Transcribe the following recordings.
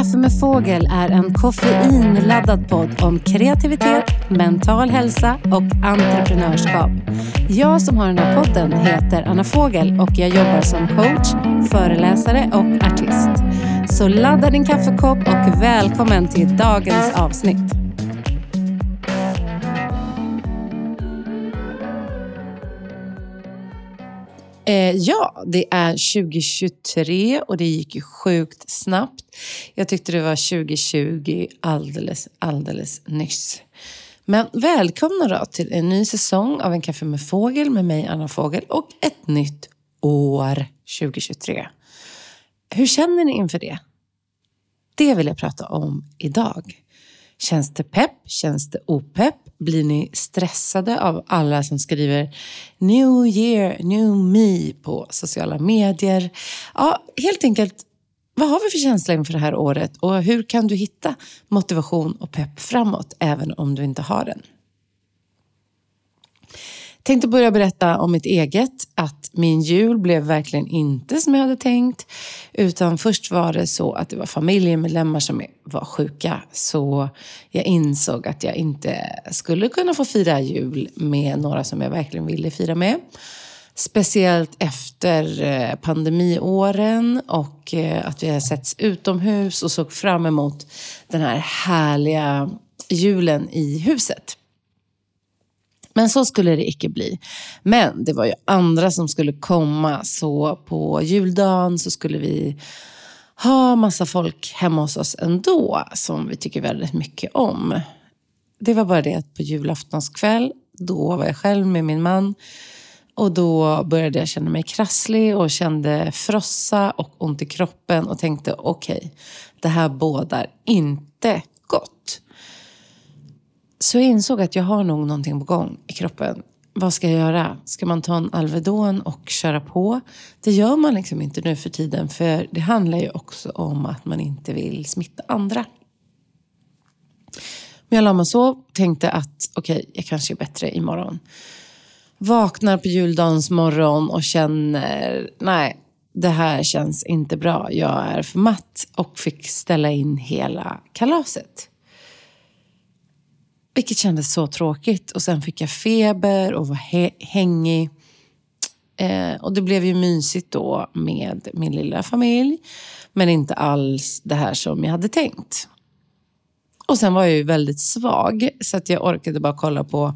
kaffe med fågel är en koffeinladdad podd om kreativitet, mental hälsa och entreprenörskap. Jag som har den här podden heter Anna Fågel och jag jobbar som coach, föreläsare och artist. Så ladda din kaffekopp och välkommen till dagens avsnitt. Eh, ja, det är 2023 och det gick ju sjukt snabbt. Jag tyckte det var 2020 alldeles, alldeles nyss. Men välkomna då till en ny säsong av En kaffe med fågel med mig Anna Fågel och ett nytt år 2023. Hur känner ni inför det? Det vill jag prata om idag. Känns det pepp? Känns det opepp? Blir ni stressade av alla som skriver New year, new me på sociala medier? Ja, helt enkelt, vad har vi för känsla inför det här året och hur kan du hitta motivation och pepp framåt även om du inte har den? Tänkte börja berätta om mitt eget, att min jul blev verkligen inte som jag hade tänkt. Utan först var det så att det var familjemedlemmar som var sjuka. Så jag insåg att jag inte skulle kunna få fira jul med några som jag verkligen ville fira med. Speciellt efter eh, pandemiåren och eh, att vi har setts utomhus och såg fram emot den här härliga julen i huset. Men så skulle det icke bli. Men det var ju andra som skulle komma. Så på juldagen så skulle vi ha massa folk hemma hos oss ändå. Som vi tycker väldigt mycket om. Det var bara det att på julaftonskväll, då var jag själv med min man. Och då började jag känna mig krasslig och kände frossa och ont i kroppen. Och tänkte okej, okay, det här bådar inte gott. Så jag insåg att jag har nog någonting på gång i kroppen. Vad ska jag göra? Ska man ta en Alvedon och köra på? Det gör man liksom inte nu för tiden. För det handlar ju också om att man inte vill smitta andra. Men jag la mig så tänkte att okej, okay, jag kanske är bättre imorgon. Vaknar på juldagens morgon och känner, nej, det här känns inte bra. Jag är för matt och fick ställa in hela kalaset. Vilket kändes så tråkigt. Och sen fick jag feber och var hängig. Eh, och det blev ju mysigt då med min lilla familj. Men inte alls det här som jag hade tänkt. Och sen var jag ju väldigt svag. Så att jag orkade bara kolla på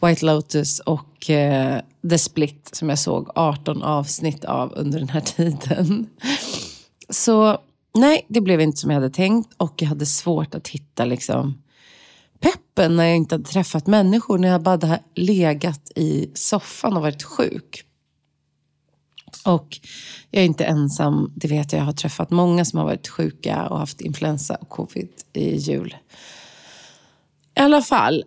White Lotus och eh, The Split. Som jag såg 18 avsnitt av under den här tiden. Så nej, det blev inte som jag hade tänkt. Och jag hade svårt att hitta liksom kroppen när jag inte hade träffat människor. När jag bara hade legat i soffan och varit sjuk. Och jag är inte ensam. Det vet jag. Jag har träffat många som har varit sjuka och haft influensa och covid i jul. I alla fall.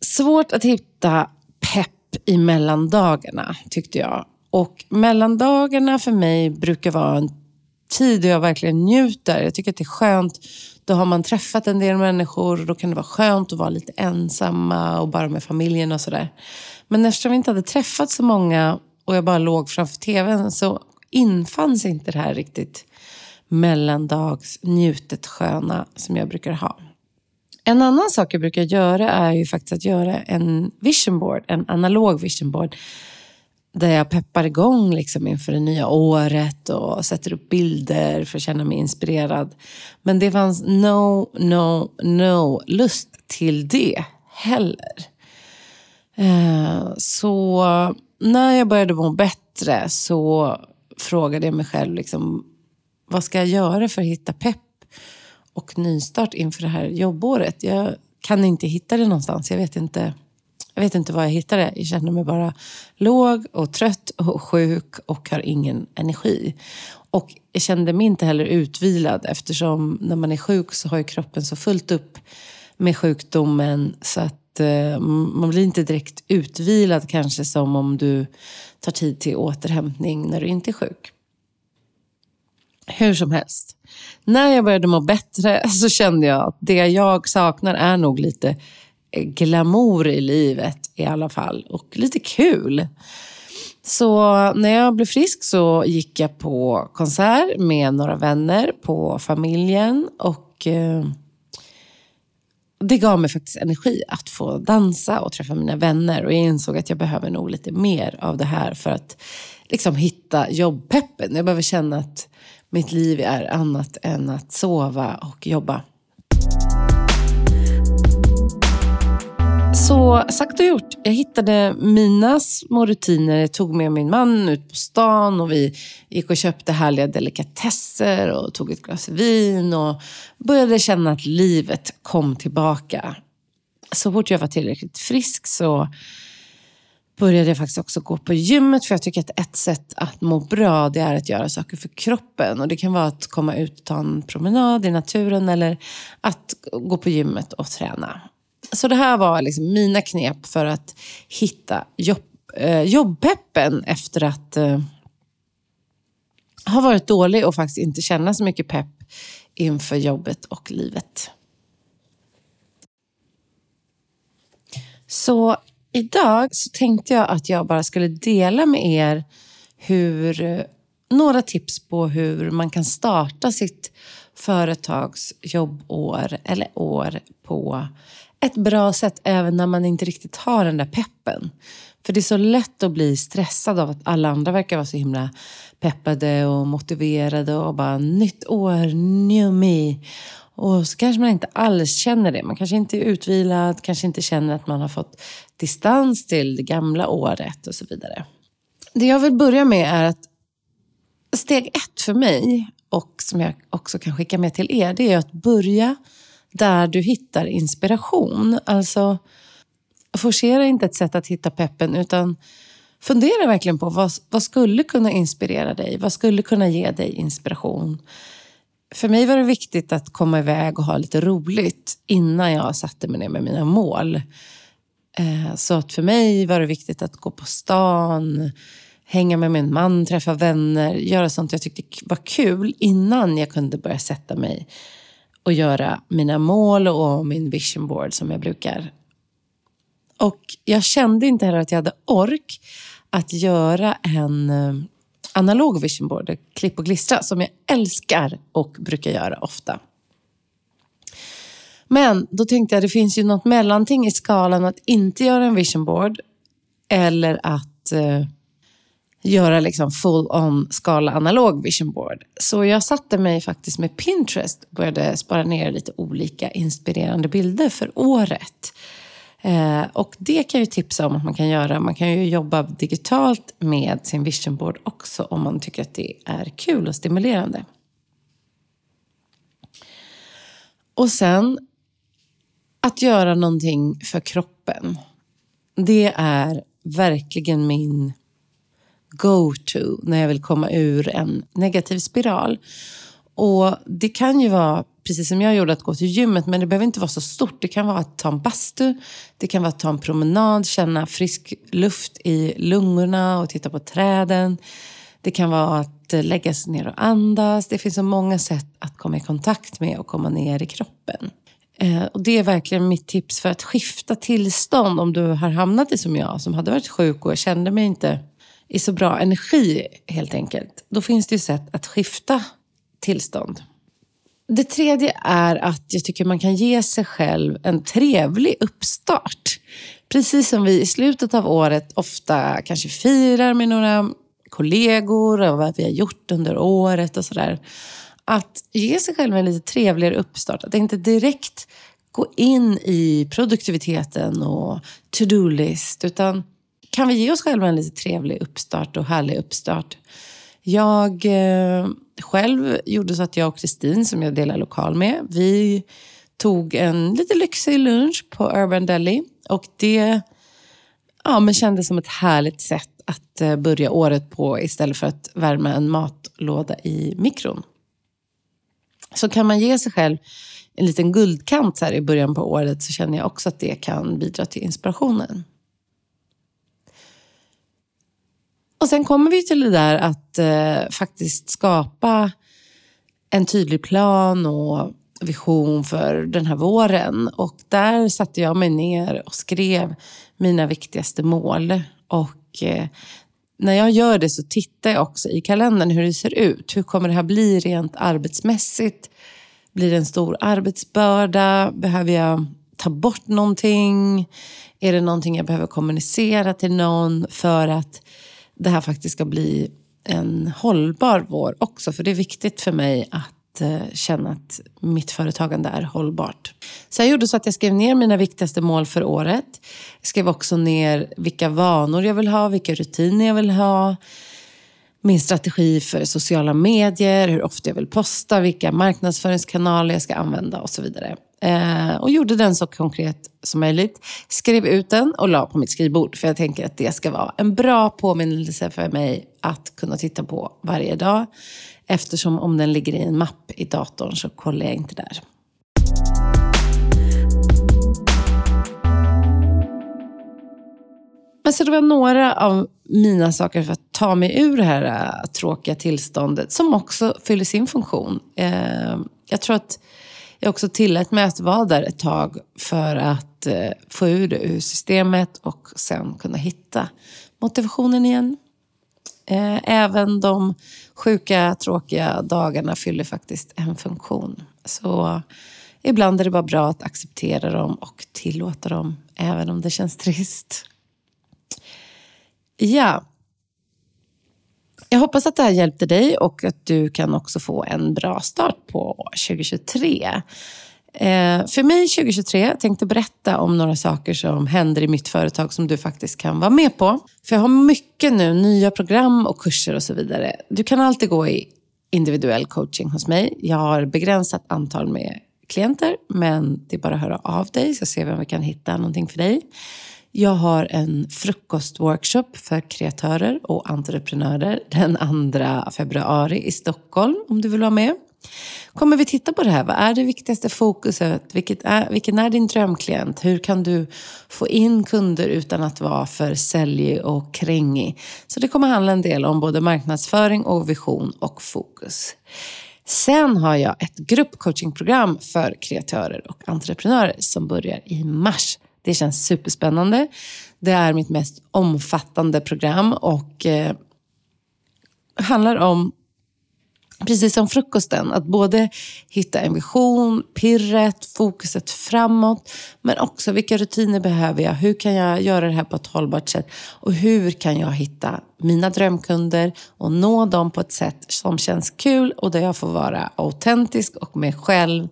Svårt att hitta pepp i mellandagarna tyckte jag. Och mellandagarna för mig brukar vara en tid och jag verkligen njuter. Jag tycker att det är skönt då har man träffat en del människor och då kan det vara skönt att vara lite ensamma och bara med familjen och sådär. Men eftersom vi inte hade träffat så många och jag bara låg framför tvn så infanns inte det här riktigt mellandags njutet sköna som jag brukar ha. En annan sak jag brukar göra är ju faktiskt att göra en vision board, en analog vision board där jag peppar igång liksom inför det nya året och sätter upp bilder för att känna mig inspirerad. Men det fanns no, no, no lust till det heller. Eh, så när jag började må bättre så frågade jag mig själv liksom, vad ska jag göra för att hitta pepp och nystart inför det här jobbåret? Jag kan inte hitta det någonstans. Jag vet inte jag vet inte var jag hittade det. Jag känner mig bara låg och trött och sjuk och har ingen energi. Och jag kände mig inte heller utvilad eftersom när man är sjuk så har ju kroppen så fullt upp med sjukdomen så att eh, man blir inte direkt utvilad kanske som om du tar tid till återhämtning när du inte är sjuk. Hur som helst. När jag började må bättre så kände jag att det jag saknar är nog lite glamour i livet i alla fall. Och lite kul. Så när jag blev frisk så gick jag på konsert med några vänner på familjen. Och eh, det gav mig faktiskt energi att få dansa och träffa mina vänner. Och jag insåg att jag behöver nog lite mer av det här för att liksom hitta jobbpeppen. Jag behöver känna att mitt liv är annat än att sova och jobba. Så sagt och gjort. Jag hittade mina små rutiner. Jag tog med min man ut på stan och vi gick och köpte härliga delikatesser och tog ett glas vin och började känna att livet kom tillbaka. Så fort jag var tillräckligt frisk så började jag faktiskt också gå på gymmet för jag tycker att ett sätt att må bra det är att göra saker för kroppen. Och Det kan vara att komma ut och ta en promenad i naturen eller att gå på gymmet och träna. Så det här var liksom mina knep för att hitta jobb, eh, jobbpeppen efter att eh, ha varit dålig och faktiskt inte känna så mycket pepp inför jobbet och livet. Så idag så tänkte jag att jag bara skulle dela med er hur, några tips på hur man kan starta sitt företags jobbår eller år på ett bra sätt även när man inte riktigt har den där peppen. För det är så lätt att bli stressad av att alla andra verkar vara så himla peppade och motiverade och bara nytt år, new me. Och så kanske man inte alls känner det. Man kanske inte är utvilad, kanske inte känner att man har fått distans till det gamla året och så vidare. Det jag vill börja med är att steg ett för mig och som jag också kan skicka med till er, det är att börja där du hittar inspiration. Alltså, forcera inte ett sätt att hitta peppen utan fundera verkligen på vad, vad skulle kunna inspirera dig? Vad skulle kunna ge dig inspiration? För mig var det viktigt att komma iväg och ha lite roligt innan jag satte mig ner med mina mål. Eh, så att för mig var det viktigt att gå på stan, hänga med min man, träffa vänner, göra sånt jag tyckte var kul innan jag kunde börja sätta mig och göra mina mål och min vision board som jag brukar. Och jag kände inte heller att jag hade ork att göra en eh, analog vision board, klipp och klistra, som jag älskar och brukar göra ofta. Men då tänkte jag, det finns ju något mellanting i skalan att inte göra en vision board eller att eh, göra liksom full on skala analog vision board. Så jag satte mig faktiskt med Pinterest och började spara ner lite olika inspirerande bilder för året. Eh, och det kan jag tipsa om att man kan göra. Man kan ju jobba digitalt med sin vision board också om man tycker att det är kul och stimulerande. Och sen att göra någonting för kroppen. Det är verkligen min go-to när jag vill komma ur en negativ spiral. Och Det kan ju vara, precis som jag gjorde, att gå till gymmet, men det behöver inte vara så stort. Det kan vara att ta en bastu, det kan vara att ta en promenad, känna frisk luft i lungorna och titta på träden. Det kan vara att eh, lägga sig ner och andas. Det finns så många sätt att komma i kontakt med och komma ner i kroppen. Eh, och Det är verkligen mitt tips för att skifta tillstånd om du har hamnat i som jag, som hade varit sjuk och jag kände mig inte i så bra energi helt enkelt. Då finns det ju sätt att skifta tillstånd. Det tredje är att jag tycker man kan ge sig själv en trevlig uppstart. Precis som vi i slutet av året ofta kanske firar med några kollegor och vad vi har gjort under året och sådär. Att ge sig själv en lite trevligare uppstart. Att inte direkt gå in i produktiviteten och to-do-list. Utan kan vi ge oss själva en lite trevlig uppstart och härlig uppstart. Jag eh, själv gjorde så att jag och Kristin, som jag delar lokal med, vi tog en lite lyxig lunch på Urban Deli. Och det ja, men kändes som ett härligt sätt att eh, börja året på istället för att värma en matlåda i mikron. Så kan man ge sig själv en liten guldkant här i början på året så känner jag också att det kan bidra till inspirationen. Och sen kommer vi till det där att eh, faktiskt skapa en tydlig plan och vision för den här våren. Och där satte jag mig ner och skrev mina viktigaste mål. Och eh, när jag gör det så tittar jag också i kalendern hur det ser ut. Hur kommer det här bli rent arbetsmässigt? Blir det en stor arbetsbörda? Behöver jag ta bort någonting? Är det någonting jag behöver kommunicera till någon för att det här faktiskt ska bli en hållbar vår också? För det är viktigt för mig att eh, känna att mitt företagande är hållbart. Så jag gjorde så att jag skrev ner mina viktigaste mål för året. Jag skrev också ner vilka vanor jag vill ha, vilka rutiner jag vill ha min strategi för sociala medier, hur ofta jag vill posta, vilka marknadsföringskanaler jag ska använda och så vidare. Eh, och gjorde den så konkret som möjligt. Skrev ut den och la på mitt skrivbord. För jag tänker att det ska vara en bra påminnelse för mig att kunna titta på varje dag. Eftersom om den ligger i en mapp i datorn så kollar jag inte där. Men så det var några av mina saker för att ta mig ur det här äh, tråkiga tillståndet som också fyller sin funktion. Eh, jag tror att jag också tillät mig att vara där ett tag för att eh, få ur det ur systemet och sen kunna hitta motivationen igen. Eh, även de sjuka, tråkiga dagarna fyller faktiskt en funktion. Så ibland är det bara bra att acceptera dem och tillåta dem, även om det känns trist. Ja. Jag hoppas att det här hjälpte dig och att du kan också få en bra start på 2023. Eh, för mig 2023, jag tänkte berätta om några saker som händer i mitt företag som du faktiskt kan vara med på. För jag har mycket nu, nya program och kurser och så vidare. Du kan alltid gå i individuell coaching hos mig. Jag har begränsat antal med klienter, men det är bara att höra av dig så ser vi om vi kan hitta någonting för dig. Jag har en frukostworkshop för kreatörer och entreprenörer den 2 februari i Stockholm om du vill vara med. Kommer vi titta på det här? Vad är det viktigaste fokuset? Vilket är, vilken är din drömklient? Hur kan du få in kunder utan att vara för säljig och krängig? Så det kommer handla en del om både marknadsföring och vision och fokus. Sen har jag ett gruppcoachingprogram för kreatörer och entreprenörer som börjar i mars. Det känns superspännande. Det är mitt mest omfattande program och eh, handlar om Precis som frukosten, att både hitta en vision, pirret, fokuset framåt, men också vilka rutiner behöver jag? Hur kan jag göra det här på ett hållbart sätt? Och hur kan jag hitta mina drömkunder och nå dem på ett sätt som känns kul och där jag får vara autentisk och mig själv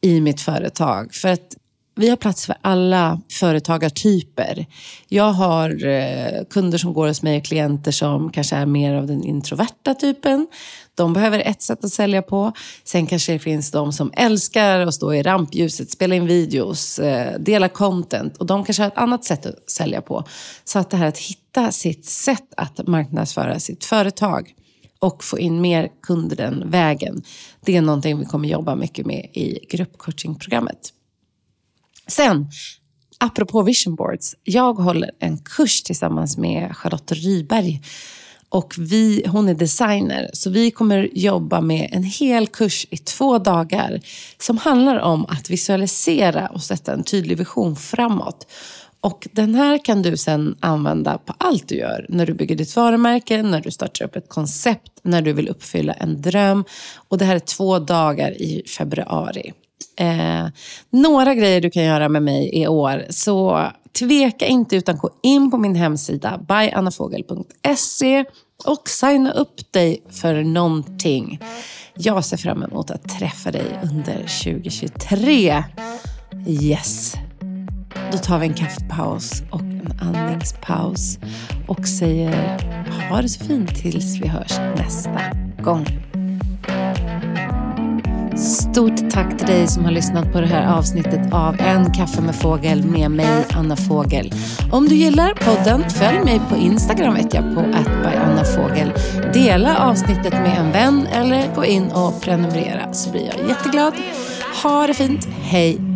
i mitt företag? För att vi har plats för alla företagartyper. Jag har eh, kunder som går hos mig och klienter som kanske är mer av den introverta typen. De behöver ett sätt att sälja på. Sen kanske det finns de som älskar att stå i rampljuset, spela in videos, eh, dela content. Och de kanske har ett annat sätt att sälja på. Så att det här att hitta sitt sätt att marknadsföra sitt företag och få in mer kunder den vägen. Det är någonting vi kommer jobba mycket med i gruppcoachingprogrammet. Sen, apropå vision boards. Jag håller en kurs tillsammans med Charlotte Ryberg. Och vi, hon är designer, så vi kommer jobba med en hel kurs i två dagar som handlar om att visualisera och sätta en tydlig vision framåt. Och den här kan du sen använda på allt du gör. När du bygger ditt varumärke, när du startar upp ett koncept, när du vill uppfylla en dröm. Och det här är två dagar i februari. Eh, några grejer du kan göra med mig i år. Så tveka inte utan gå in på min hemsida byannafogel.se och signa upp dig för någonting. Jag ser fram emot att träffa dig under 2023. Yes! Då tar vi en kaffepaus och en andningspaus och säger ha det så fint tills vi hörs nästa gång. Stort tack till dig som har lyssnat på det här avsnittet av En kaffe med fågel med mig, Anna Fågel. Om du gillar podden, följ mig på Instagram vet jag på attbyannafågel. Dela avsnittet med en vän eller gå in och prenumerera så blir jag jätteglad. Ha det fint, hej!